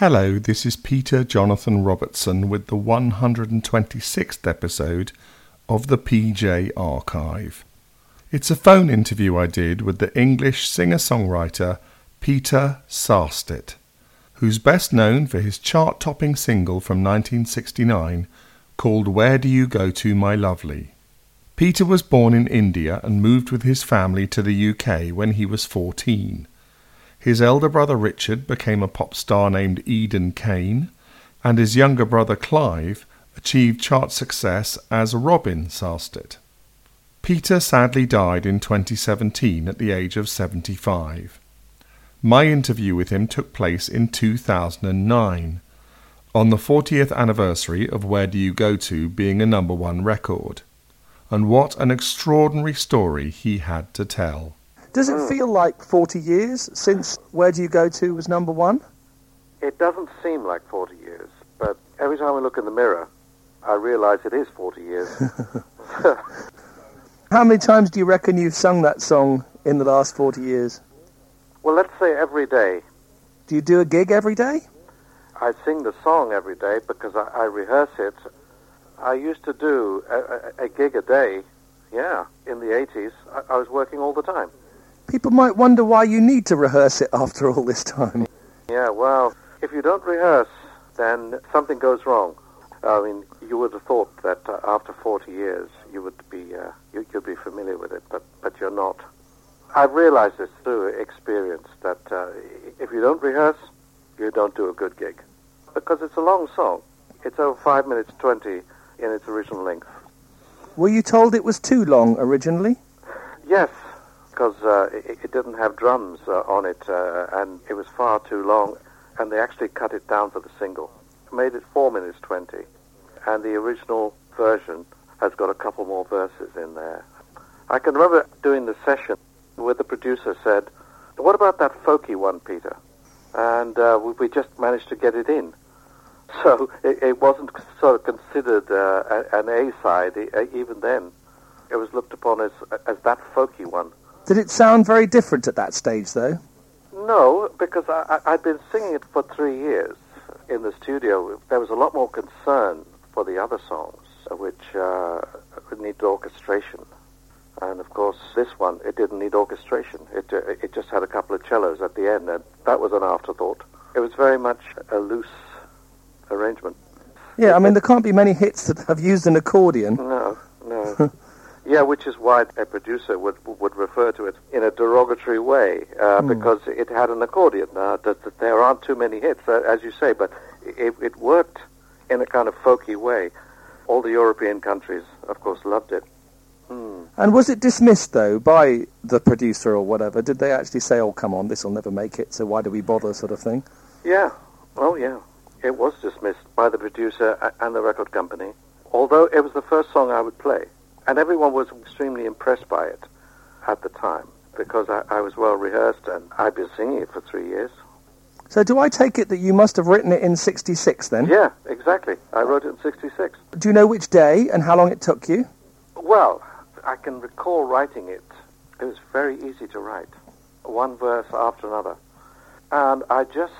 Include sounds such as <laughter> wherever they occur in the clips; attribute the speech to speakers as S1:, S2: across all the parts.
S1: Hello, this is Peter Jonathan Robertson with the 126th episode of the PJ Archive. It's a phone interview I did with the English singer songwriter Peter Sarstedt, who's best known for his chart topping single from 1969 called Where Do You Go To My Lovely. Peter was born in India and moved with his family to the UK when he was 14. His elder brother Richard became a pop star named Eden Kane, and his younger brother Clive achieved chart success as Robin Sarstedt. Peter sadly died in 2017 at the age of 75. My interview with him took place in 2009, on the 40th anniversary of Where Do You Go To being a number one record. And what an extraordinary story he had to tell.
S2: Does it hmm. feel like 40 years since Where Do You Go To was number one?
S3: It doesn't seem like 40 years, but every time I look in the mirror, I realize it is 40 years. <laughs> <laughs>
S2: How many times do you reckon you've sung that song in the last 40 years?
S3: well, let's say every day.
S2: Do you do a gig every day?
S3: I sing the song every day because I, I rehearse it. I used to do a, a, a gig a day. Yeah, in the 80s, I, I was working all the time.
S2: People might wonder why you need to rehearse it after all this time.
S3: Yeah, well, if you don't rehearse, then something goes wrong. I mean, you would have thought that uh, after 40 years you would be uh, you, you'd be familiar with it, but but you're not. I've realized this through experience that uh, if you don't rehearse, you don't do a good gig because it's a long song. It's over five minutes twenty in its original length.
S2: Were you told it was too long originally?
S3: Yes, because uh, it, it didn't have drums uh, on it, uh, and it was far too long, and they actually cut it down for the single. Made it four minutes twenty, and the original version has got a couple more verses in there. I can remember doing the session where the producer said, "What about that folky one, Peter?" And uh, we, we just managed to get it in. <laughs> So it, it wasn't sort of considered uh, an A side even then. It was looked upon as as that folky one.
S2: Did it sound very different at that stage, though?
S3: No, because I, I, I'd been singing it for three years in the studio. There was a lot more concern for the other songs, which uh, needed orchestration. And of course, this one, it didn't need orchestration. It, uh, it just had a couple of cellos at the end, and that was an afterthought. It was very much a loose arrangement.
S2: Yeah, I mean, there can't be many hits that have used an accordion.
S3: No, no. <laughs> yeah, which is why a producer would would refer to it in a derogatory way uh, because it had an accordion. Uh, that, that there aren't too many hits, uh, as you say, but it, it worked in a kind of folky way. All the European countries, of course, loved it. Hmm.
S2: And was it dismissed, though, by the producer or whatever? Did they actually say, oh, come on, this will never make it, so why do we bother, sort of thing?
S3: Yeah. Oh, yeah. It was dismissed by the producer and the record company, although it was the first song I would play. And everyone was extremely impressed by it at the time because I, I was well rehearsed and I'd been singing it for three years.
S2: So do I take it that you must have written it in 66 then?
S3: Yeah, exactly. I wrote it in 66.
S2: Do you know which day and how long it took you?
S3: Well, I can recall writing it. It was very easy to write, one verse after another. And I just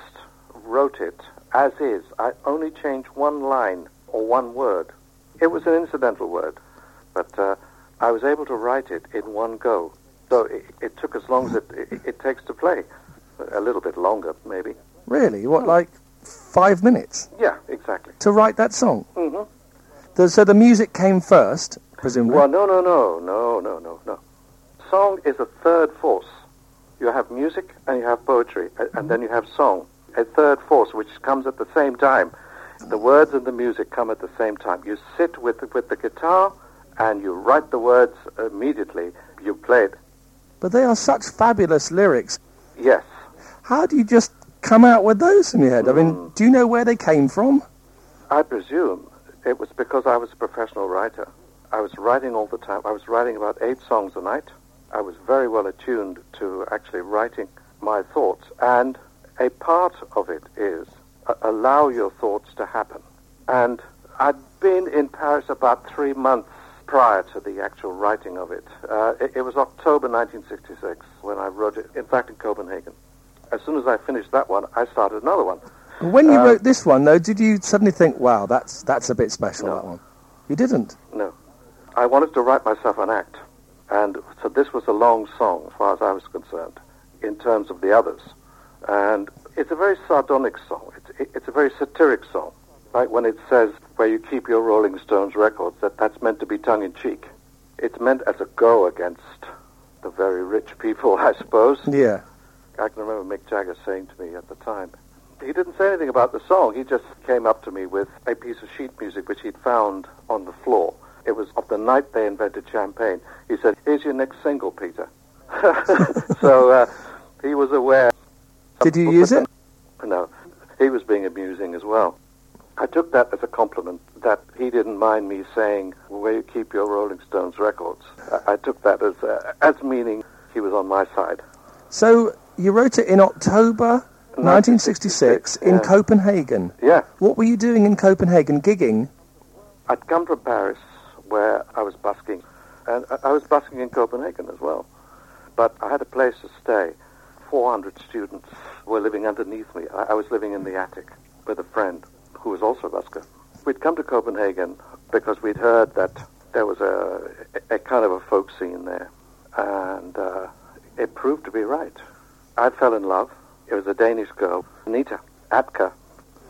S3: wrote it as is. I only changed one line or one word. It was an incidental word, but uh, I was able to write it in one go. So it, it took as long as it, it, it takes to play. A little bit longer, maybe.
S2: Really? What, like five minutes
S3: Yeah, exactly.
S2: to write that song?
S3: hmm
S2: The, so the music came first, presumably?
S3: Well, no, no, no, no, no, no, no. Song is a third force. You have music and you have poetry, a- and then you have song, a third force which comes at the same time. The words and the music come at the same time. You sit with with the guitar and you write the words immediately. You play it.
S2: But they are such fabulous lyrics.
S3: Yes.
S2: How do you just come out with those in your head? I mean,
S3: Mm.
S2: do you know where they came from?
S3: I presume it was because I was a professional writer. I was writing all the time. I was writing about eight songs a night. I was very well attuned to actually writing my thoughts. And a part of it is uh, allow your thoughts to happen. And I'd been in Paris about three months prior to the actual writing of it. Uh, it, it was October 1966 when I wrote it, in fact, in Copenhagen. As soon as I finished that one, I started another one.
S2: When you
S3: Uh,
S2: wrote this one, though, did you suddenly think, "Wow, that's that's a bit special"?
S3: No.
S2: That one. You didn't.
S3: No. I wanted to write myself an act. And so this was a long song, as far as I was concerned, in terms of the others. And it's a very sardonic song. It's, it's a very satiric song. Like when it says, where you keep your Rolling Stones records, that that's meant to be tongue-in-cheek. It's meant as a go against the very rich people, <laughs> I suppose.
S2: Yeah.
S3: I can remember Mick Jagger saying to me at the time, he didn't say anything about the song. He just came up to me with a piece of sheet music which he'd found on the floor. It was of the night they invented champagne. He said, "Here's your next single, Peter." <laughs> so uh, he was aware.
S2: Did you use it?
S3: No, he was being amusing as well. I took that as a compliment that he didn't mind me saying where you keep your Rolling Stones records. I, I took that as uh, as meaning he was on my side.
S2: So you wrote it in October 1966 in. Copenhagen.
S3: Yeah,
S2: What were you doing in Copenhagen? Gigging?
S3: I'd come from Paris, where I was busking, and I- was busking in Copenhagen as well. But I had a place to stay. 400 students were living underneath me. I was living in the attic with a friend who was also a busker. We'd come to Copenhagen because we'd heard that there was a, a, kind of a folk scene there, and uh, it proved to be right. I fell in love. It was a Danish girl, Anita Atke.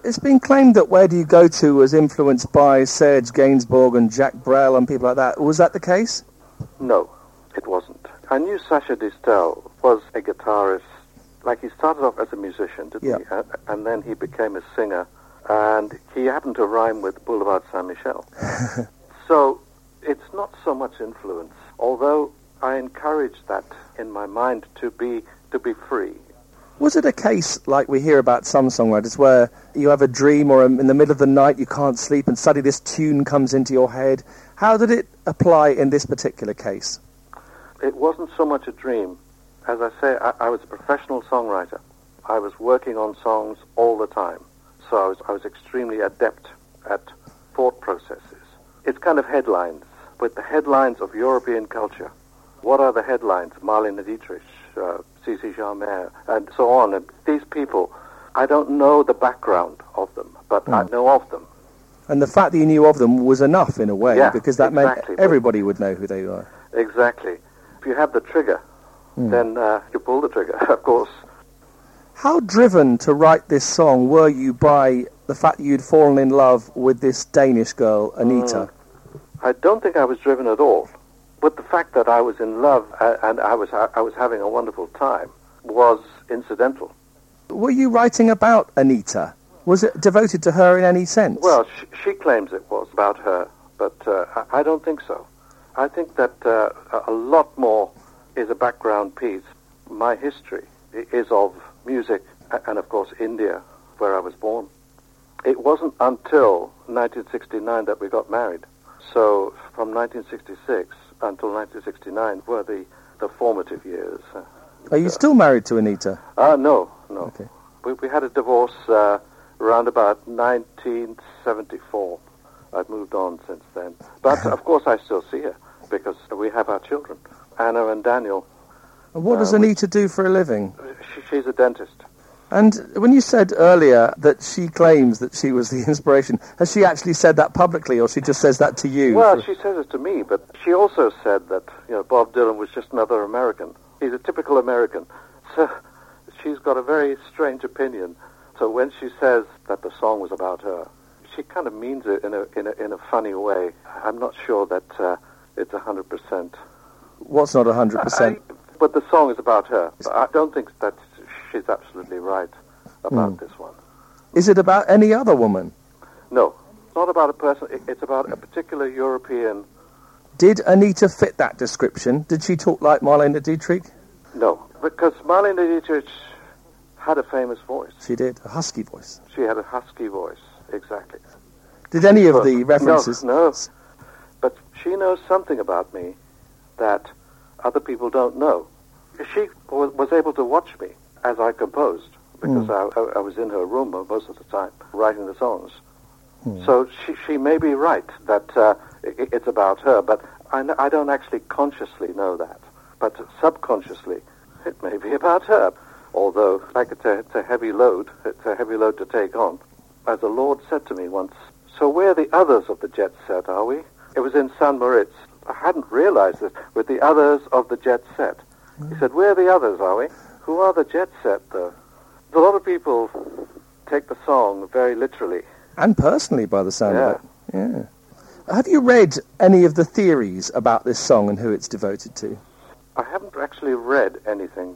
S2: It's been claimed that Where Do You Go To was influenced by Serge Gainsbourg and Jacques Brel and people like that. Was that the case?
S3: No, it wasn't. I knew Sacha Distel was a guitarist. Like he started off as a musician, didn't
S2: Yeah.
S3: he? Uh, and then he became a singer, and he happened to rhyme with Boulevard Saint Michel. <laughs> so it's not so much influence, although I encourage that in my mind to be to be free.
S2: Was it a case like we hear about some songwriters where you have a dream or in the middle of the night you can't sleep and suddenly this tune comes into your head? How did it apply in this particular case?
S3: It wasn't so much a dream. As I say, I, I was a professional songwriter. I was working on songs all the time. So I was, I was extremely adept at thought processes. It's kind of headlines, but the headlines of European culture. What are the headlines? Marlene Dietrich, uh, Zizi Jeanmaire, and so on. And these people, I don't know the background of them, but I know of them.
S2: And the fact that you knew of them was enough in a way
S3: Yeah,
S2: because that
S3: exactly,
S2: meant everybody would know who they were.
S3: Exactly. If you have the trigger, then uh, you pull the trigger, <laughs> of course.
S2: How driven to write this song were you by the fact that you'd fallen in love with this Danish girl, Anita?
S3: I don't think I was driven at all. But the fact that I was in love uh, and I was I was having a wonderful time was incidental.
S2: Were you writing about Anita? Was it devoted to her in any sense?
S3: Well, sh- she claims it was about her, but uh, I I don't think so. I think that uh, a- a lot more is a background piece. My history is of music and, of course, India, where I was born. It wasn't until 1969 that we got married. So from 1966 until 1969 were the, the formative years. Uh,
S2: Are you still married to Anita?
S3: uh, no, no.
S2: Okay.
S3: We, we had a divorce uh, around about 1974. I've moved on since then. But <laughs> of course I still see her because we have our children, Anna and Daniel.
S2: And what does
S3: Uh,
S2: Anita do for a living?
S3: She, she's a dentist.
S2: And when you said earlier that she claims that she was the <laughs> inspiration, has she actually said that publicly, or she just says that to you?
S3: Well, she says it to me, but she also said that you know Bob Dylan was just another American. He's a typical American. So she's got a very strange opinion. So when she says that the song was about her, she kind of means it in a in a, in a funny way. I'm not sure that uh, it's a hundred percent.
S2: What's not 100%?
S3: But the song is about her. I don't think that she's absolutely right about hmm. this one.
S2: Is it about any other woman?
S3: No, it's not about a person. It's about a particular European.
S2: Did Anita fit that description? Did she talk like Marlene Dietrich?
S3: No, because Marlene Dietrich had a famous voice.
S2: She did, a husky voice.
S3: She had a husky voice, exactly.
S2: Did any of
S3: Well,
S2: the references?
S3: No, no. But she knows something about me that other people don't know. She was able to watch me as I composed because hmm. I, I, I was in her room most of the time writing the songs. Hmm. So she, she may be right that uh, i it's about her, but I, I don't actually consciously know that. But subconsciously, it may be about her. although, like it's a, it's a heavy load, it's a heavy load to take on. As the Lord said to me once, so we're the others of the jet set, are we? It was in St. Moritz. I hadn't realized this. With the others of the jet set. He hmm. said, where are the others, are we? Who are the jet set, though? A lot of people take the song very literally.
S2: And personally, by the sound
S3: Yeah.
S2: of it. Yeah. Have you read any of the theories about this song and who it's devoted to?
S3: I haven't actually read anything.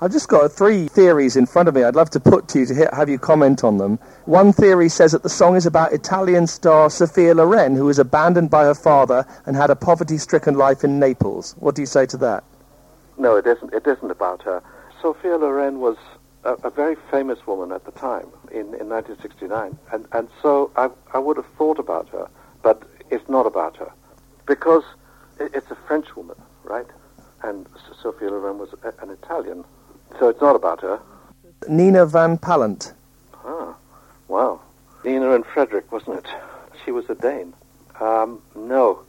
S2: I've just got three theories in front of me. I'd love to put to you to hear, have you comment on them. One theory says that the song is about Italian star Sophia Loren, who was abandoned by her father and had a poverty-stricken life in Naples. What do you say to that?
S3: No, it isn't. It isn't about her. Sophia Loren was a, a very famous woman at the time in, in 1969, and and so I I would have thought about her, but it's not about her because it, it's a French woman, right? And Sophia Loren was a, an Italian, so it's not about her.
S2: Nina van Pallandt.
S3: Ah, wow. Nina and Frederik, wasn't it? She was a Dane. Um, no,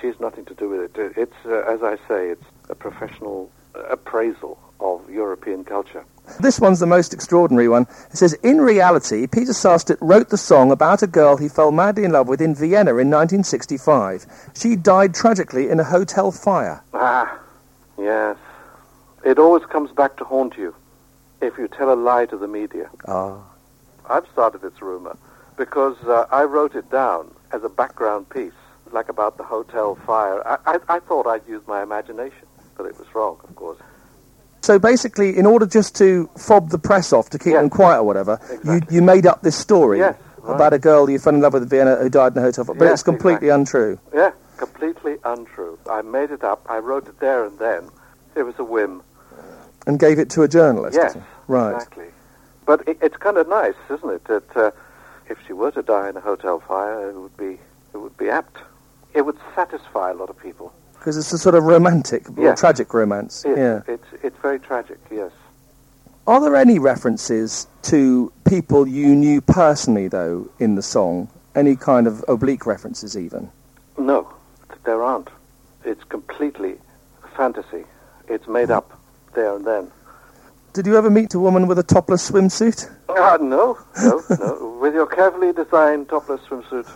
S3: she's nothing to do with it. It's, uh, as I say, it's a professional appraisal of European culture.
S2: This one's the most extraordinary one. It says, in reality, Peter Sarstedt wrote the song about a girl he fell madly in love with in Vienna in 1965. She died tragically in a hotel fire.
S3: Ah, yes. It always comes back to haunt you if you tell a lie to the media.
S2: Ah.
S3: I've started this rumor because uh, I wrote it down as a background piece, like about the hotel fire. I, I, I thought I'd use my imagination, but it was wrong, of course.
S2: So basically, in order just to fob the press off, to keep
S3: Yes.
S2: them quiet or whatever,
S3: Exactly.
S2: you, you made up this story
S3: Yes, right.
S2: about a girl you fell in love with in Vienna who died in a hotel fire. But
S3: Yes,
S2: it's completely
S3: exactly.
S2: untrue.
S3: Yeah, completely untrue. I made it up. I wrote it there and then. It was a whim.
S2: And gave it to a journalist.
S3: Yes,
S2: Right.
S3: exactly. But it, it's kind of nice, isn't it? That uh, if she were to die in a hotel fire, it would be it would be apt. It would satisfy a lot of people.
S2: Because it's a sort of romantic, or tragic romance.
S3: It,
S2: Yeah.
S3: It's it's very tragic. Yes.
S2: Are there any references to people you knew personally, though, in the song? Any kind of oblique references, even?
S3: No, there aren't. It's completely fantasy. It's made up there and then.
S2: Did you ever meet a woman with a topless swimsuit?
S3: Ah, no, no, no. With your carefully designed topless swimsuit,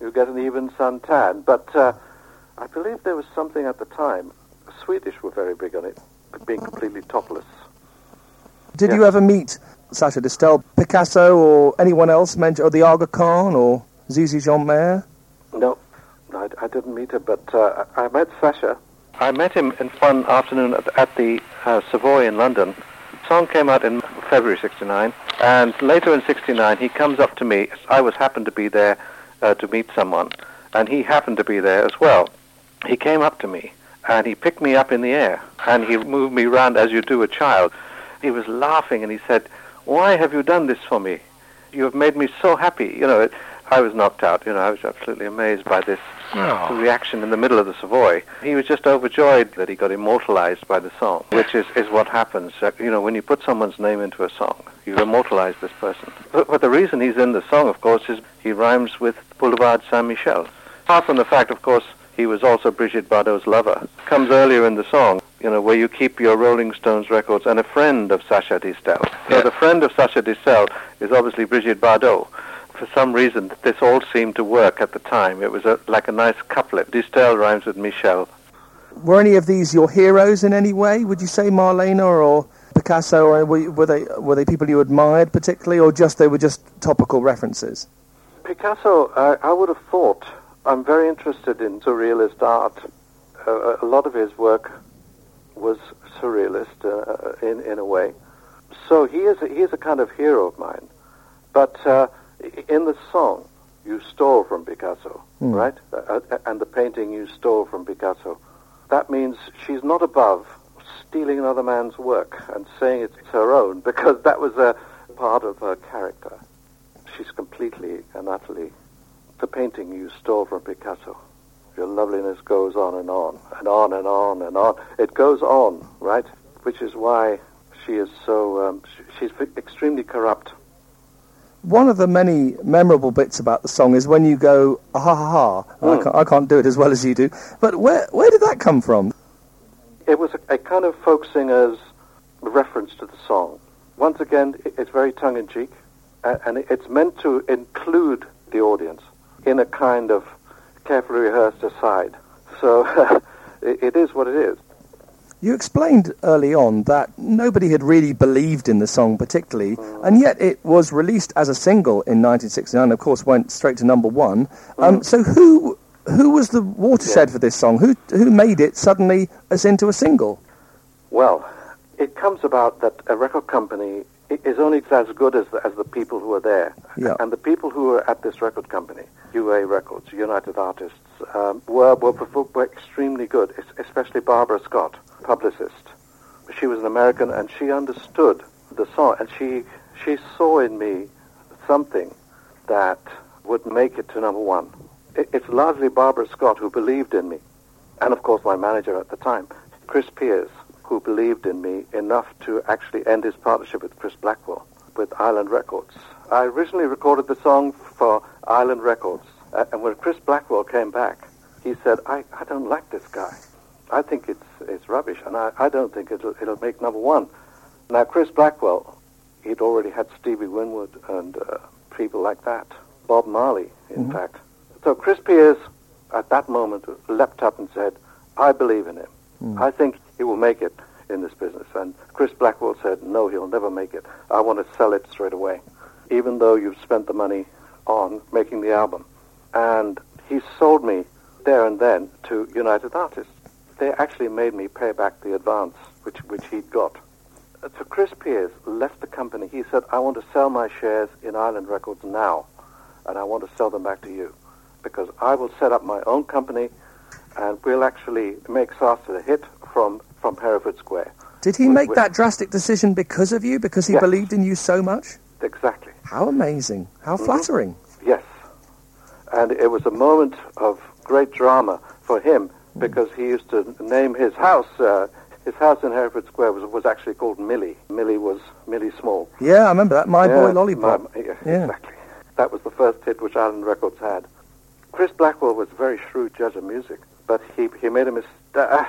S3: you get an even sun tan. But uh, I believe there was something at the time. The Swedish were very big on it, being completely topless.
S2: Did
S3: Yeah.
S2: you ever meet Sacha Distel, Picasso, or anyone else, mentioned, or the Aga Khan, or Zizi Jeanmaire?
S3: No, I, I didn't meet her, but uh, I met Sacha. I met him in one afternoon at, at the uh, Savoy in London. The song came out in February 69, and later in 69 he comes up to me. I was happened to be there uh, to meet someone, and he happened to be there as well. He came up to me, and he picked me up in the air, and he moved me round as you do a child. He was laughing, and he said, "Why have you done this for me? You have made me so happy." You know, it, I was knocked out. You know, I was absolutely amazed by this reaction in the middle of the Savoy. He was just overjoyed that he got immortalized by the song, which is, is what happens. Uh, you know, when you put someone's name into a song, you immortalize this person. But, but the reason he's in the song, of course, is he rhymes with Boulevard Saint-Michel. Apart from the fact, of course, he was also Brigitte Bardot's lover. Comes earlier in the song, you know, where you keep your Rolling Stones records and a friend of Sacha Distel. So
S1: Yeah.
S3: the friend of Sacha Distel is obviously Brigitte Bardot. For some reason, this all seemed to work at the time. It was a, like a nice couplet. Distel rhymes with Michel.
S2: Were any of these your heroes in any way? Would you say Marlena or Picasso, or were, were they were they people you admired particularly, or just they were just topical references?
S3: Picasso, I, I would have thought, I'm very interested in surrealist art. Uh, a lot of his work was surrealist uh, in, in a way. So he is, a, he is a kind of hero of mine. But uh, in the song, you stole from Picasso,
S2: Mm.
S3: right? Uh, uh, and the painting you stole from Picasso. That means she's not above stealing another man's work and saying it's her own because that was a part of her character. She's completely and utterly the painting you stole from Picasso. Your loveliness goes on and on and on and on and on. It goes on, right? Which is why she is so. Um, sh- she's extremely corrupt.
S2: One of the many memorable bits about the song is when you go ah ha ha ha. I,
S3: Mm.
S2: can't, I can't do it as well as you do. But where where did that come from?
S3: It was a, a kind of folk singer's reference to the song. Once again, it's very tongue-in-cheek, a- and it- it's meant to include the audience in a kind of carefully rehearsed aside. So <laughs> it it is what it is.
S2: You explained early on that nobody had really believed in the song particularly, and yet it was released as a single in 1969. Of course, went straight to number one. Um, so who who was the watershed for this song? Who who made it suddenly as into a single?
S3: Well, it comes about that a record company is only as good as the, as the people who are there.
S2: Yeah.
S3: And the people who were at this record company, UA Records, United Artists, um, were, were, were extremely good, especially Barbara Scott, publicist. She was an American and she understood the song and she, she saw in me something that would make it to number one. It, it's largely Barbara Scott who believed in me and of course my manager at the time, Chris Pierce, who believed in me enough to actually end his partnership with Chris Blackwell with Island Records. I originally recorded the song for Island Records, uh, and when Chris Blackwell came back, he said, I, I don't like this guy. I think it's, it's rubbish, and I, I don't think it'll, it'll make number one. Now, Chris Blackwell, he'd already had Stevie Winwood and uh, people like that, Bob Marley, in fact. So Chris Pierce, at that moment, leapt up and said, I believe in him. I think he will make it in this business. And Chris Blackwell said, no, he'll never make it. I want to sell it straight away, even though you've spent the money on making the album. And he sold me there and then to United Artists. They actually made me pay back the advance, which, which he'd got. Uh, So Chris Pierce left the company. He said, I want to sell my shares in Island Records now, and I want to sell them back to you, because I will set up my own company, and we'll actually make Sarstedt a hit from, from Hereford Square.
S2: Did he make
S3: wait.
S2: that drastic decision because of you? Because he
S3: Yes.
S2: believed in you so much?
S3: Exactly.
S2: How amazing! How mm-hmm. flattering!
S3: Yes. And it was a moment of great drama for him mm. because he used to name his house. Uh, his house in Hereford Square was, was actually called Millie. Millie was Millie Small.
S2: Yeah, I remember that. My boy
S3: Yeah,
S2: lollipop.
S3: my- yeah,
S2: Yeah.
S3: Exactly. That was the first hit which Island Records had. Chris Blackwell was a very shrewd judge of music, but he, he made a mistake. Uh,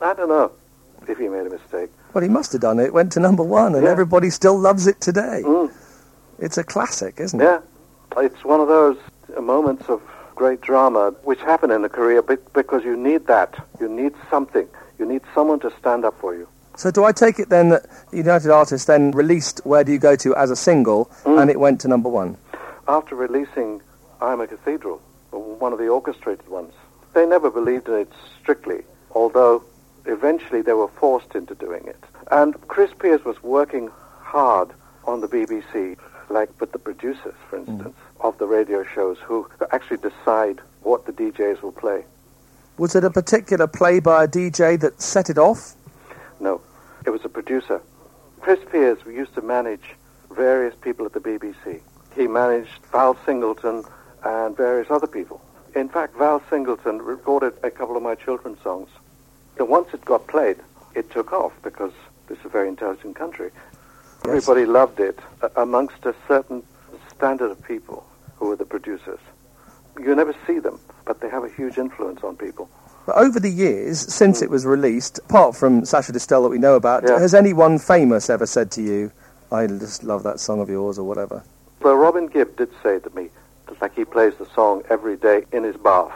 S3: I don't know if he made a mistake.
S2: Well, he must have done it. It went to number one, and
S3: Yeah.
S2: everybody still loves it today.
S3: Mm.
S2: It's a classic, isn't it?
S3: Yeah, it's one of those uh, moments of great drama which happen in a career because you need that. You need something. You need someone to stand up for you.
S2: So do I take it then that United Artists then released Where Do You Go To as a single,
S3: Mm.
S2: and it went to number one?
S3: After releasing I Am a Cathedral, one of the orchestrated ones, they never believed in it strictly, although eventually they were forced into doing it. And Chris Pierce was working hard on the BBC, like with the producers, for mm. instance, of the radio shows who actually decide what the DJs will play.
S2: Was it a particular play by a DJ that set it off?
S3: No, it was a producer. Chris Pierce used to manage various people at the BBC. He managed Val Singleton and various other people. In fact, Val Singleton recorded a couple of my children's songs. And once it got played, it took off because this is a very intelligent country. Everybody loved it uh, amongst a certain standard of people who were the producers. You never see them, but they have a huge influence on people.
S2: But over the years, since it was released, apart from Sacha Distel that we know about,
S3: Yeah.
S2: has anyone famous ever said to you, I just love that song of yours or whatever?
S3: Well, Robin Gibb did say to me, that, like he plays the song every day in his bath.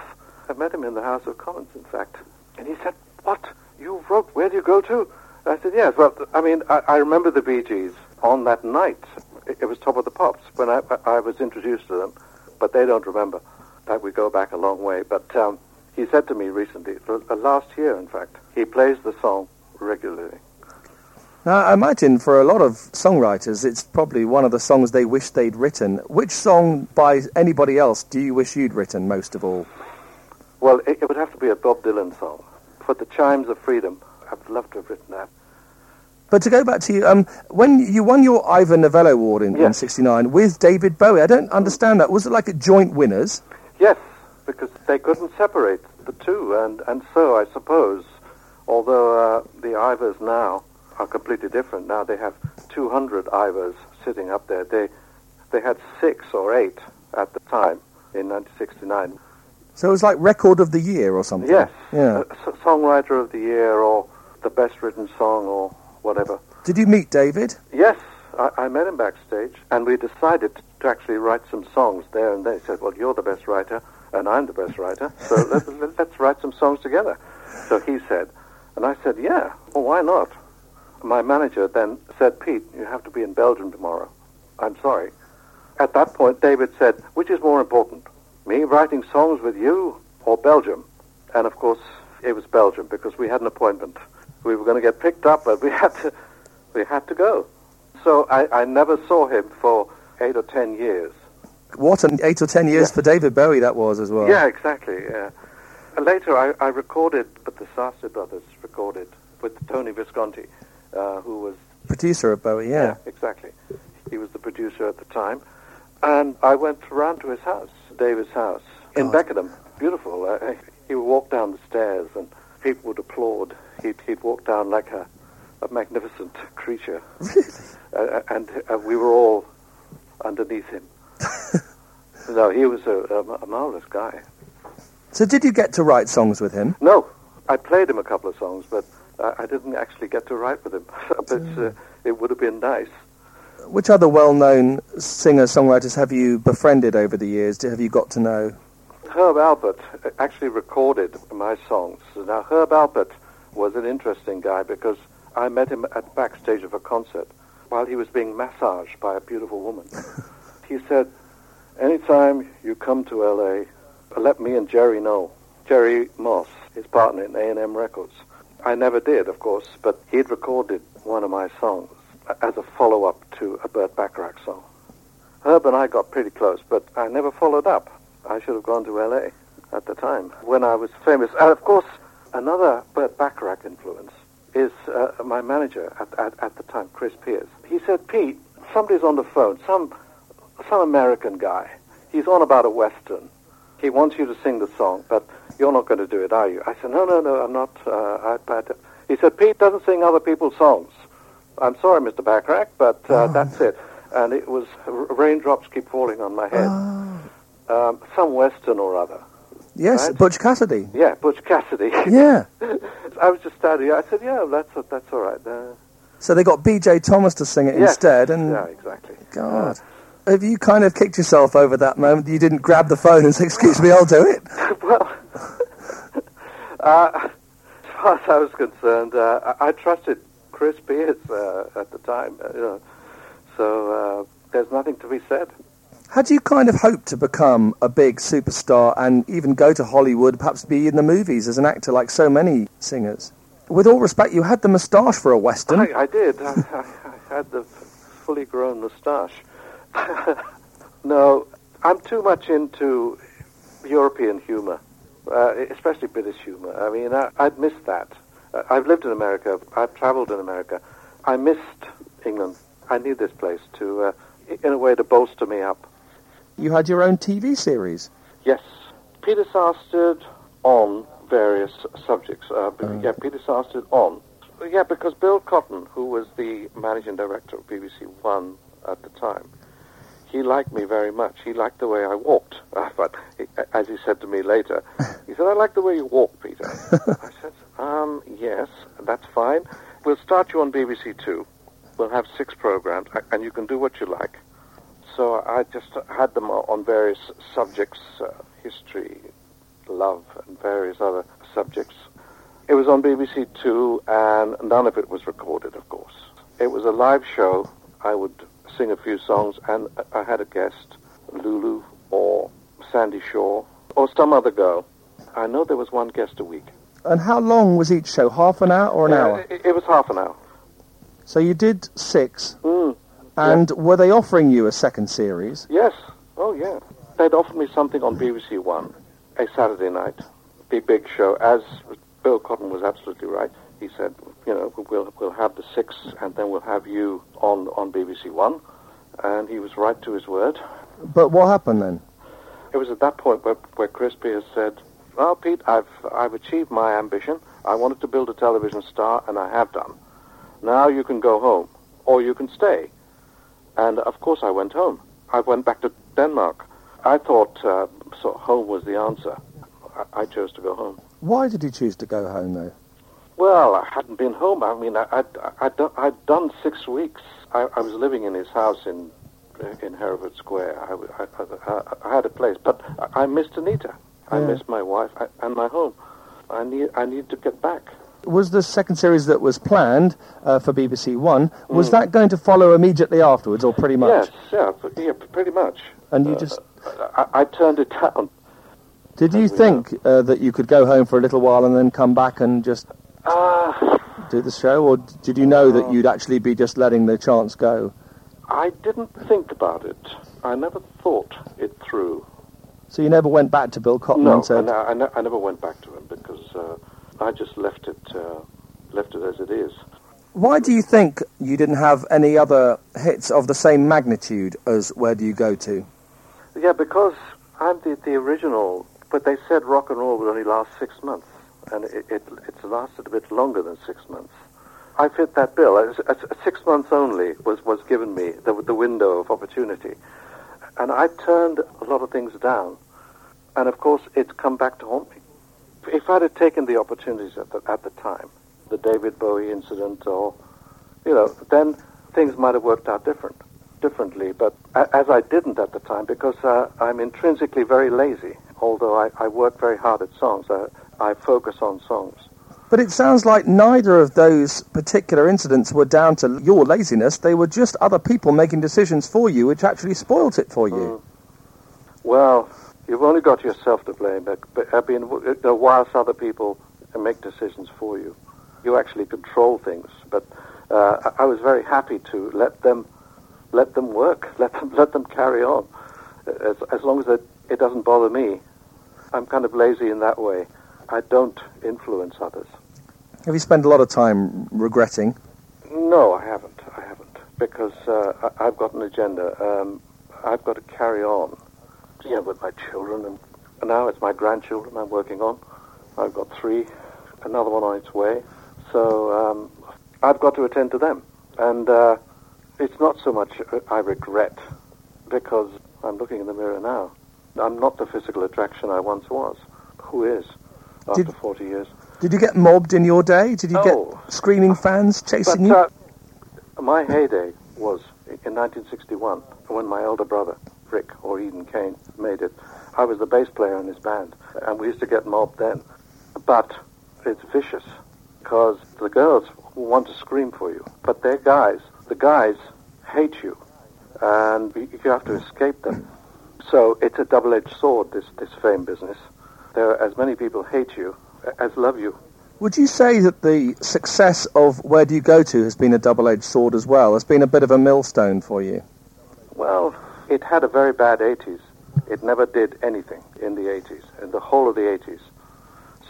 S3: I met him in the House of Commons, in fact. And he said, what? You wrote, where do you go to? I said, yes. Well, I mean, I, I remember the Bee Gees on that night. It, it was Top of the Pops when I, I was introduced to them, but they don't remember. That we go back a long way. But um, he said to me recently, uh, last year, in fact, he plays the song regularly.
S2: Now, I imagine for a lot of songwriters, it's probably one of the songs they wish they'd written. Which song by anybody else do you wish you'd written most of all?
S3: Well, it, it would have to be a Bob Dylan song. For the Chimes of Freedom, I would love to have written that.
S2: But to go back to you, um, when you won your Ivor Novello Award in, in 69 with David Bowie, I don't understand that. Was it like a joint winners?
S3: Yes, because they couldn't separate the two, and, and so I suppose, although uh, the Ivors now are completely different, now they have 200 Ivors sitting up there. They, they had six or eight at the time in 1969.
S2: So it was like Record of the Year or something?
S3: Yes,
S2: Yeah.
S3: uh, s- Songwriter of the Year or the Best Written Song or whatever.
S2: Did you meet David?
S3: Yes, I, I met him backstage, and we decided to actually write some songs there and then. He said, "Well, you're the best writer, and I'm the best writer, so <laughs> let, let, let's write some songs together." So he said, and I said, "Yeah, well, why not?" My manager then said, "Pete, you have to be in Belgium tomorrow." I'm sorry. At that point, David said, "Which is more important, me writing songs with you or Belgium?" And of course, it was Belgium because we had an appointment. We were going to get picked up, but we <laughs> had to, we had to go. So I, I never saw him for eight or ten years.
S2: What an eight or ten years
S3: Yeah.
S2: for David Bowie that was as well.
S3: Yeah, exactly. Yeah. And later, I, I recorded, but the Sarstedt brothers recorded with Tony Visconti, uh, who was
S2: Producer of Bowie, yeah.
S3: exactly. He was the producer at the time, and I went round to his house, David's house in
S2: God.
S3: Beckenham. Beautiful. Uh, he would walk down the stairs, and people would applaud. He'd, he'd walk down like a, a magnificent creature, uh, and uh, we were all underneath him. <laughs> no, he was a, a, a marvelous guy.
S2: So did you get to write songs with him?
S3: No, I played him a couple of songs, but uh, I didn't actually get to write with him. <laughs> but uh, it would have been nice.
S2: Which other well-known singer-songwriters have you befriended over the years? Have you got to know?
S3: Herb Alpert actually recorded my songs. Now, Herb Alpert was an interesting guy because I met him at backstage of a concert while he was being massaged by a beautiful woman. <laughs> he said, anytime you come to L.A., let me and Jerry know. Jerry Moss, his partner in A&M Records. I never did, of course, but he'd recorded one of my songs as a follow-up to a Burt Bacharach song. Herb and I got pretty close, but I never followed up. I should have gone to L.A. at the time when I was famous. And of course, another Burt Bacharach influence is uh, my manager at, at, at the time, Chris Pierce. He said, Pete, somebody's on the phone, some, some American guy. He's on about a Western. He wants you to sing the song, but you're not going to do it, are you? I said, no, no, no, I'm not. Uh, I, he said, Pete doesn't sing other people's songs. I'm sorry, Mr. Bacharach, but uh, that's it. And it was r- raindrops keep falling on my head. Um, some Western or other.
S2: Yes,
S3: Right.
S2: Butch Cassidy.
S3: Yeah, Butch Cassidy. <laughs>
S2: Yeah.
S3: I was just standing. I said, yeah, that's that's all right. Uh,
S2: So they got B.J. Thomas to sing it
S3: yes.
S2: instead, and
S3: yeah, exactly.
S2: God, have you kind of kicked yourself over that moment? You didn't grab the phone and say, "Excuse me, I'll do it." <laughs>
S3: well, <laughs> uh, as far as I was concerned, uh, I, I trusted Chris Pierce uh, at the time. Uh, you know, so uh, there's nothing to be said.
S2: Had you kind of hoped to become a big superstar and even go to Hollywood, perhaps be in the movies as an actor like so many singers? With all respect, you had the moustache for a western.
S3: I, I did. I, I, had the fully grown moustache. <laughs> no, I'm too much into European humor, uh, especially British humor. I mean, I, I'd missed that. Uh, I've lived in America. I've traveled in America. I missed England. I need this place to, uh, in a way, to bolster me up.
S2: You had your own TV series.
S3: Yes, Peter Sarstedt on various subjects. Uh, b- Yeah, Peter Sarstedt on. Yeah, because Bill Cotton, who was the managing director of BBC One at the time, he liked me very much. He liked the way I walked. <laughs> Uh, but he, as he said to me later, <laughs> he said, "I like the way you walk, Peter." I said, "Um, yes, that's fine. We'll start you on BBC Two. We'll have six programs, and you can do what you like." So I just had them on various subjects, uh, history, love, and various other subjects. It was on BBC Two, and none of it was recorded, of course. It was a live show. I would sing a few songs, and I had a guest, Lulu or Sandie Shaw or some other girl. I know there was one guest a week.
S2: And how long was each show? Half an hour or an hour?
S3: It, it was half an hour.
S2: So you did six.
S3: Mm.
S2: And were they offering you a second series?
S3: Yes. Oh, yeah. They'd offered me something on BBC One, a Saturday night, the big show. As Bill Cotton was absolutely right. He said, you know, we'll we'll have the six, and then we'll have you on on BBC One. And he was right to his word.
S2: But what happened then?
S3: It was at that point where where Chris Pierce said, "Well, Pete, I've I've achieved my ambition. I wanted to build a television star, and I have done. Now you can go home, or you can stay." And of course, I went home. I went back to Denmark. I thought uh, so home was the answer. I, I chose to go home.
S2: Why did you choose to go home though?
S3: Well, I hadn't been home. I mean, I, I'd, I'd, done, I'd done six weeks. I, I was living in his house in in Hereford Square. I, I, I, had a place, but I missed Anita. I yeah. missed my wife and my home. I need I need to get back.
S2: Was the second series that was planned uh, for BBC One was mm. that going to follow immediately afterwards, or pretty much?
S3: Yes, yeah, yeah pretty much.
S2: And you uh, just
S3: I, I, turned it down.
S2: Did you think uh, that you could go home for a little while and then come back and just uh, do the show, or did you know that you'd actually be just letting the chance go?
S3: I didn't think about it. I never thought it through.
S2: So you never went back to Bill Cotton
S3: no,
S2: and said...
S3: No, I, I, never went back to him because uh, I just left it, uh, left it as it is.
S2: Why do you think you didn't have any other hits of the same magnitude as Where Do You Go To?
S3: Yeah, because I'm the, the original, but they said rock and roll would only last six months, and it, it, it's lasted a bit longer than six months. I fit that bill. Six months only was, was given me the, the window of opportunity. And I turned a lot of things down. And of course, it's come back to haunt me. If I'd have taken the opportunities at the, at the time, the David Bowie incident, or, you know, then things might have worked out different, differently. But as I didn't at the time, because uh, I'm intrinsically very lazy, although I, I work very hard at songs, uh, I focus on songs.
S2: But it sounds like neither of those particular incidents were down to your laziness. They were just other people making decisions for you, which actually spoilt it for you. Mm.
S3: Well, you've only got yourself to blame. But, I mean, whilst other people make decisions for you, you actually control things. But uh, I was very happy to let them let them work, <laughs> let them let them carry on, as, as long as it, it doesn't bother me. I'm kind of lazy in that way. I don't influence others.
S2: Have you spent a lot of time regretting?
S3: No, I haven't. I haven't because uh, I, have got an agenda. Um, I've got to carry on, you know, with my children, and, and now it's my grandchildren I'm working on. I've got three, another one on its way. So um, I've got to attend to them, and uh, it's not so much I regret because I'm looking in the mirror now. I'm not the physical attraction I once was. Who is after Did... 40 years?
S2: Did you get mobbed in your day? Did you
S3: oh,
S2: get screaming fans chasing
S3: but,
S2: you?
S3: Uh, my heyday was in 1961 when my elder brother, Rick, or Eden Kane, made it. I was the bass player in his band, and we used to get mobbed then. But it's vicious because the girls want to scream for you, but they're guys. The guys hate you, and you have to escape them. So it's a double-edged sword, this, this fame business. There are as many people hate you as love you.
S2: Would you say that the success of Where Do You Go To has been a double-edged sword as well? Has been a bit of a millstone for you?
S3: Well, it had a very bad 80s. It never did anything in the 80s, in the whole of the 80s.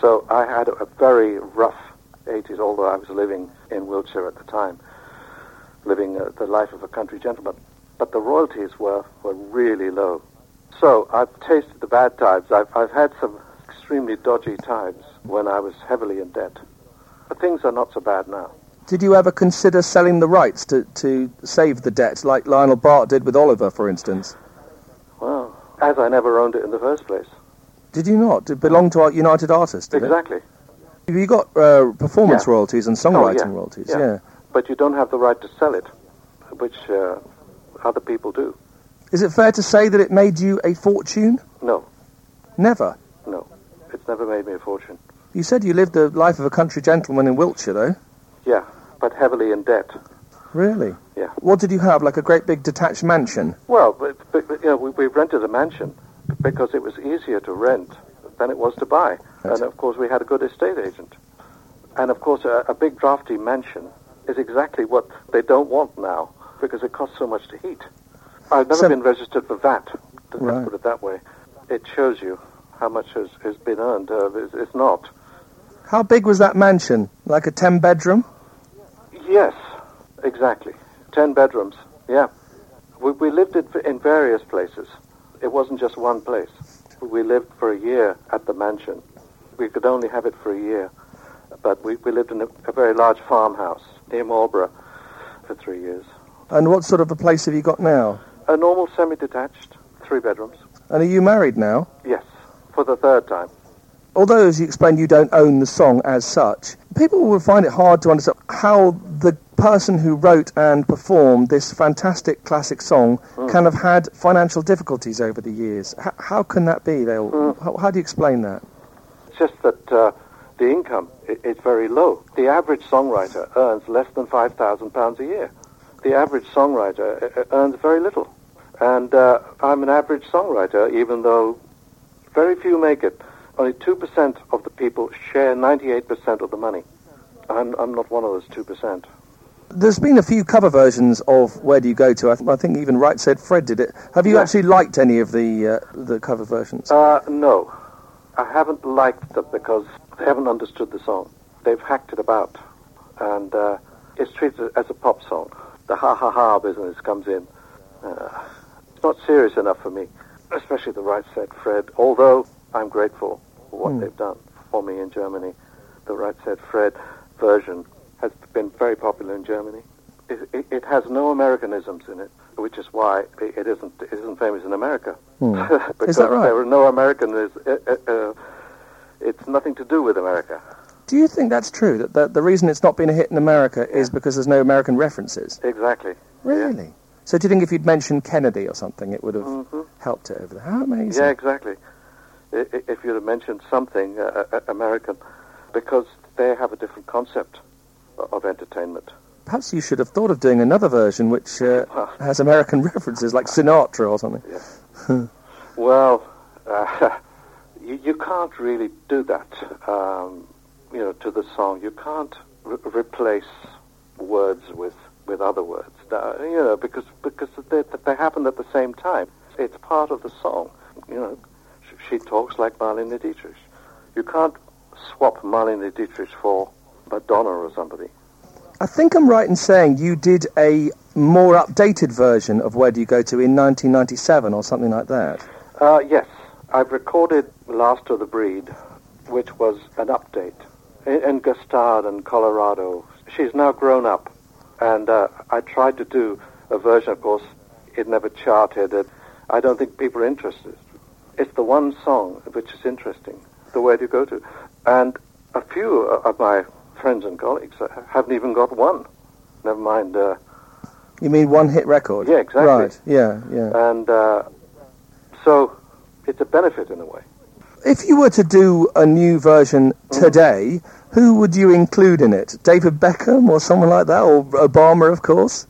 S3: So I had a very rough 80s, although I was living in Wiltshire at the time, living uh, the life of a country gentleman. But the royalties were, were really low. So I've tasted the bad times. I've, I've had some extremely dodgy times when I was heavily in debt. But things are not so bad now.
S2: Did you ever consider selling the rights to, to save the debt, like Lionel Bart did with Oliver, for instance?
S3: Well, as I never owned it in the first place.
S2: Did you not? It belonged to United Artists,
S3: Exactly.
S2: It? You got uh, performance
S3: yeah.
S2: royalties and songwriting
S3: oh, yeah.
S2: royalties,
S3: yeah.
S2: yeah.
S3: But you don't have the right to sell it, which uh, other people do.
S2: Is it fair to say that it made you a fortune?
S3: No.
S2: Never?
S3: No. It's never made me a fortune.
S2: You said you lived the life of a country gentleman in Wiltshire, though.
S3: Yeah, but heavily in debt.
S2: Really?
S3: Yeah.
S2: What did you have, like a great big detached mansion?
S3: Well, but, but, you know, we, we rented a mansion because it was easier to rent than it was to buy. That's and of course, we had a good estate agent. And of course, a, a big drafty mansion is exactly what they don't want now because it costs so much to heat. I've never so, been registered for VAT. Let's right. put it that way. It shows you how much has, has been earned. Uh, it's, it's not.
S2: How big was that mansion? Like a 10 bedroom?
S3: Yes, exactly. 10 bedrooms, yeah. We, we lived in, in various places. It wasn't just one place. We lived for a year at the mansion. We could only have it for a year. But we, we lived in a, a very large farmhouse near Marlborough for three years.
S2: And what sort of a place have you got now?
S3: A normal semi-detached, three bedrooms.
S2: And are you married now?
S3: Yes, for the third time.
S2: Although, as you explained, you don't own the song as such, people will find it hard to understand how the person who wrote and performed this fantastic classic song can have had financial difficulties over the years. H- how can that be? They'll, how, how do you explain that?
S3: It's just that uh, the income is very low. The average songwriter earns less than five thousand pounds a year. The average songwriter uh, uh, earns very little, and uh, I'm an average songwriter, even though very few make it. Only two percent of the people share ninety-eight percent of the money. I'm I'm not one of those two percent.
S2: There's been a few cover versions of Where Do You Go To? I, th- I think even Right Said Fred did it. Have you
S3: Yeah.
S2: actually liked any of the uh, the cover versions?
S3: Uh, no, I haven't liked them because they haven't understood the song. They've hacked it about, and uh, it's treated as a pop song. The ha ha ha business comes in. Uh, it's not serious enough for me, especially the right said Fred. Although I'm grateful for what they've done for me in Germany, the right said Fred version has been very popular in Germany. It, it, it has no Americanisms in it, which is why it it isn't it isn't famous in America. because <laughs>
S2: Is that right?
S3: there are no Americanisms. Uh, uh, uh, it's nothing to do with America.
S2: Do you think that's true? That the, the reason it's not been a hit in America is because there's no American references?
S3: Exactly.
S2: Really? So do you think if you'd mentioned Kennedy or something, it would have
S3: Mhm.
S2: helped it over there? How amazing!
S3: Yeah, exactly. If you'd have mentioned something uh, uh, American, because they have a different concept of entertainment.
S2: Perhaps you should have thought of doing another version which uh, <laughs> has American <laughs> references, like Sinatra or something. <laughs>
S3: Well, uh, you, you can't really do that. Um, you know, to the song, you can't re- replace words with with other words. Uh, you know, because because they, they happen at the same time. It's part of the song. You know, she talks like Marlene Dietrich. You can't swap Marlene Dietrich for Madonna or somebody.
S2: I think I'm right in saying you did a more updated version of Where Do You Go To in 1997 or something like that.
S3: Uh, yes, I've recorded Last of the Breed, which was an update in, in Gstaad and Colorado. She's now grown up, and uh, I tried to do a version. Of course, it never charted. It, I don't think people are interested. It's the one song which is interesting. The Do You Go To, and a few of my friends and colleagues uh, haven't even got one. Never mind. Uh,
S2: You mean one hit record?
S3: Yeah, exactly.
S2: Right, yeah, yeah.
S3: and uh, so it's a benefit in a way.
S2: If you were to do a new version today, who would you include in it? David Beckham or someone like that? Or Obama, of course?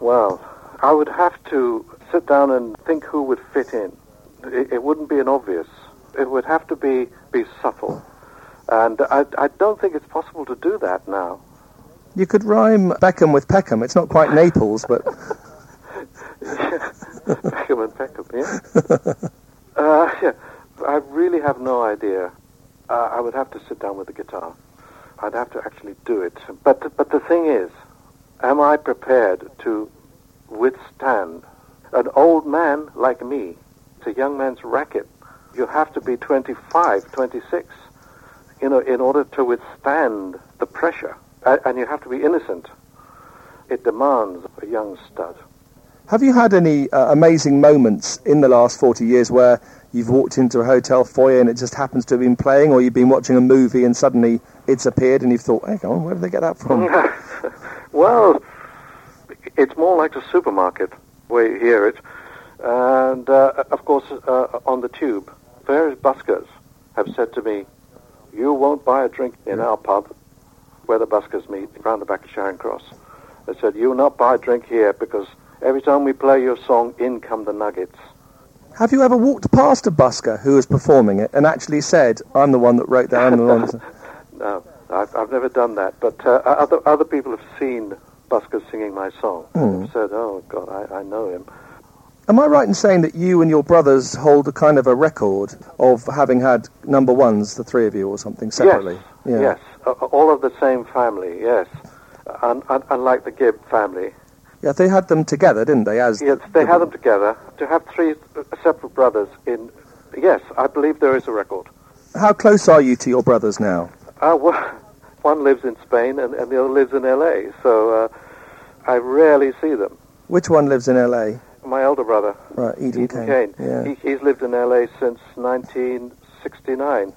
S3: Well, I would have to sit down and think who would fit in. It, it wouldn't be an obvious. It would have to be, be subtle. And I, I don't think it's possible to do that now.
S2: You could rhyme Beckham with Peckham. It's not quite Naples, but <laughs>
S3: Beckham and Peckham, yeah? <laughs> uh, yeah. I really have no idea. Uh, I would have to sit down with the guitar. I'd have to actually do it. But, but the thing is, am I prepared to withstand an old man like me? It's a young man's racket. You have to be 25, 26, you know, in order to withstand the pressure. And you have to be innocent. It demands a young stud.
S2: have you had any uh, amazing moments in the last 40 years where you've walked into a hotel foyer and it just happens to have been playing, or you've been watching a movie and suddenly it's appeared and you've thought, hang on, where did they get that from? <laughs>
S3: well, it's more like a supermarket where you hear it. And, uh, of course, uh, on the tube, various buskers have said to me, you won't buy a drink in our pub where the buskers meet, round the back of Charing Cross. They said, you will not buy a drink here because every time we play your song, in come the nuggets.
S2: Have you ever walked past a busker who was performing it and actually said, I'm the one that wrote that, I'm the one that... <laughs>
S3: No, I've, I've never done that. But uh, other, other people have seen buskers singing my song.
S2: Hmm.
S3: Have said, oh, God, I, I know him.
S2: Am I right in saying that you and your brothers hold a kind of a record of having had number ones, the three of you, or something separately?
S3: Yes, yes, uh, all of the same family. Yes, un- un- unlike the Gibb family.
S2: Yeah, they had them together, didn't they? As
S3: Yes, they had them together. To have three uh, separate brothers in. Yes, I believe there is a record.
S2: How close are you to your brothers now?
S3: Uh, well, <laughs> one lives in Spain and, and the other lives in L.A. So uh, I rarely see them.
S2: Which one lives in L.A.?
S3: My elder brother,
S2: Right, Eden,
S3: Eden Kane.
S2: Yeah.
S3: He, he's lived in L.A. since 1969.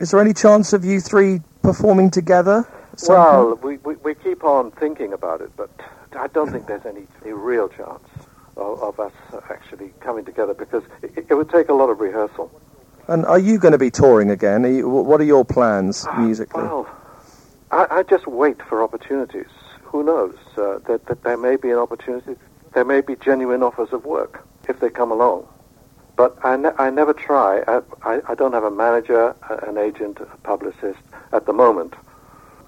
S2: Is there any chance of you three performing together?
S3: Well, we, we, we keep on thinking about it, but I don't think there's any, any real chance of, of us actually coming together because it, it would take a lot of rehearsal.
S2: And are you going to be touring again? Are you, what are your plans musically?
S3: Well, I, I just wait for opportunities. Who knows? Uh, that, that there may be an opportunity. There may be genuine offers of work if they come along. But I, ne- I never try. I, I, I don't have a manager, an agent, a publicist at the moment.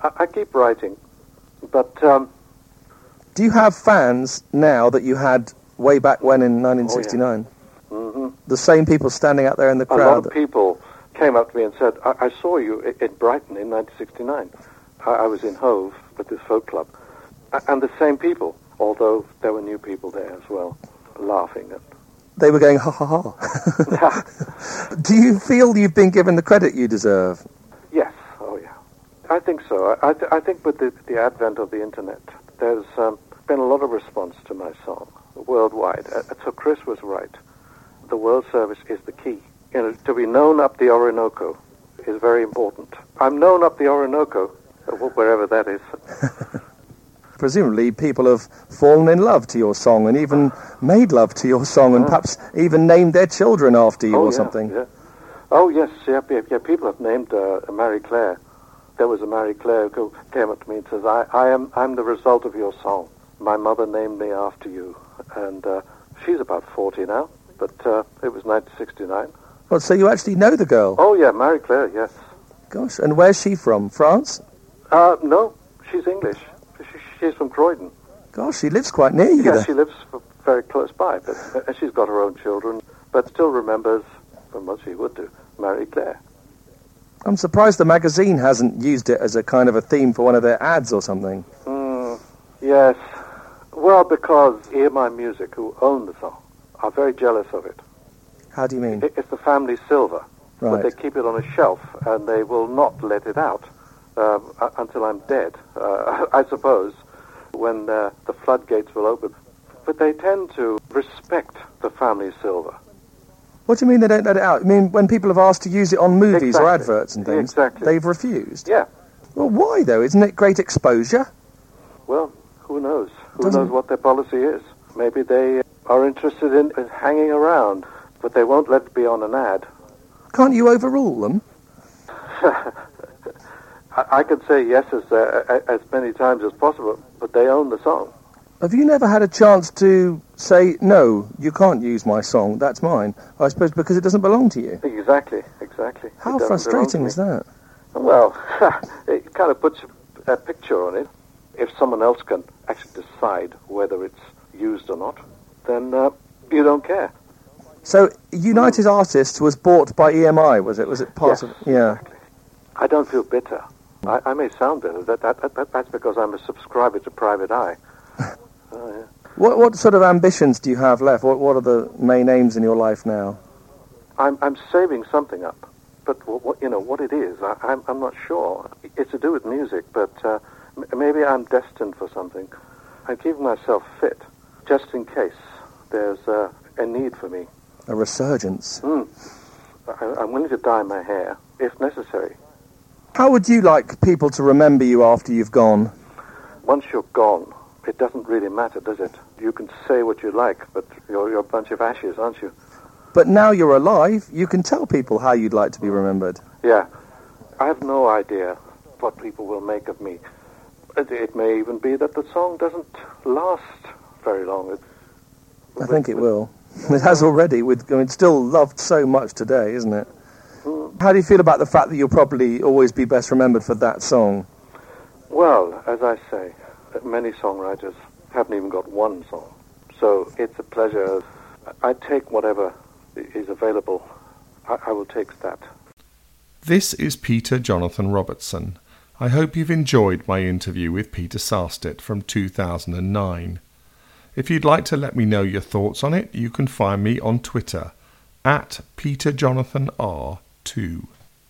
S3: I, I keep writing, but um,
S2: Do you have fans now that you had way back when in 1969?
S3: mhm.
S2: The same people standing out there in the crowd?
S3: a lot of people came up to me and said, I, I saw you in Brighton in 1969. I, I was in Hove with this folk club. And the same people, although there were new people there as well, laughing. And,
S2: They were going ha ha ha. <laughs> Do you feel you've been given the credit you deserve?
S3: yes, oh yeah. I think so. I, th- I think with the, the advent of the internet, there's um, been a lot of response to my song worldwide. Uh, so Chris was right. The World Service is the key. You know, to be known up the Orinoco is very important. I'm known up the Orinoco, uh, wherever that is. <laughs>
S2: Presumably, people have fallen in love to your song and even made love to your song and perhaps even named their children after you
S3: oh,
S2: or
S3: yeah,
S2: something.
S3: Yeah. Oh, yes, yeah, yeah, yeah. People have named uh, Marie Claire. There was a Mary Claire who came up to me and says, I, I am, I'm the result of your song. My mother named me after you. And uh, she's about 40 now, but uh, it was 1969.
S2: Well, so you actually know the girl?
S3: Oh, yeah, Mary Claire, yes.
S2: Gosh, and where's she from? France?
S3: Uh, no, she's English. She, she's from Croydon.
S2: Gosh, she lives quite near you.
S3: Yeah,
S2: there.
S3: she lives very close by, but and she's got her own children, but still remembers, from what she would do, Marie Claire.
S2: I'm surprised the magazine hasn't used it as a kind of a theme for one of their ads or something.
S3: Mm, yes. Well, because EMI Music, who own the song, are very jealous of it.
S2: How do you mean?
S3: It- It's the family silver,
S2: Right.
S3: but they keep it on a shelf and they will not let it out um, until I'm dead, uh, <laughs> I suppose, when uh, the floodgates will open. But they tend to respect the family silver.
S2: What do you mean they don't let it out? I mean, when people have asked to use it on movies or adverts and things,
S3: Exactly.
S2: they've refused.
S3: Yeah.
S2: Well, why though? Isn't it great exposure?
S3: Well, who knows? Who
S2: Doesn't-
S3: knows what their policy is? Maybe they are interested in, in hanging around, but they won't let it be on an ad.
S2: Can't you overrule them? <laughs>
S3: I, I could say yes as, uh, as many times as possible, but they own the song.
S2: Have you never had a chance to say, no, you can't use my song, that's mine? I suppose because it doesn't belong to you.
S3: Exactly, exactly.
S2: How
S3: It doesn't belong to
S2: frustrating is that?
S3: Well, <laughs> it kind of puts a picture on it. If someone else can actually decide whether it's used or not, then uh, you don't care.
S2: So, United Artists was bought by EMI, was it? Was it part
S3: Yes,
S2: of? Yeah.
S3: exactly. I don't feel bitter. I, I may sound bitter. That, that, that, that, that's because I'm a subscriber to Private Eye. <laughs> oh, yeah.
S2: What what sort of ambitions do you have left? What what are the main aims in your life now?
S3: I'm, I'm saving something up, but what, what, you know what it is, I, I'm, I'm not sure. It's to do with music, but uh, m- maybe I'm destined for something. I'm keeping myself fit, just in case there's uh, a need for me.
S2: A resurgence.
S3: Mm. I, I'm willing to dye my hair if necessary.
S2: How would you like people to remember you after you've gone?
S3: Once you're gone, it doesn't really matter, does it? You can say what you like, but you're, you're a bunch of ashes, aren't you?
S2: But now you're alive, you can tell people how you'd like to be remembered.
S3: Yeah. I have no idea what people will make of me. It, it may even be that the song doesn't last very long. It,
S2: I think it will. <laughs> It has already. With I mean, it's still loved so much today, isn't it? How do you feel about the fact that you'll probably always be best remembered for that song?
S3: Well, as I say, many songwriters haven't even got one song. So it's a pleasure. I take whatever is available. I, I will take that.
S1: This is Peter Jonathan Robertson. I hope you've enjoyed my interview with Peter Sarstedt from 2009. If you'd like to let me know your thoughts on it, you can find me on Twitter at PeterJonathanR2.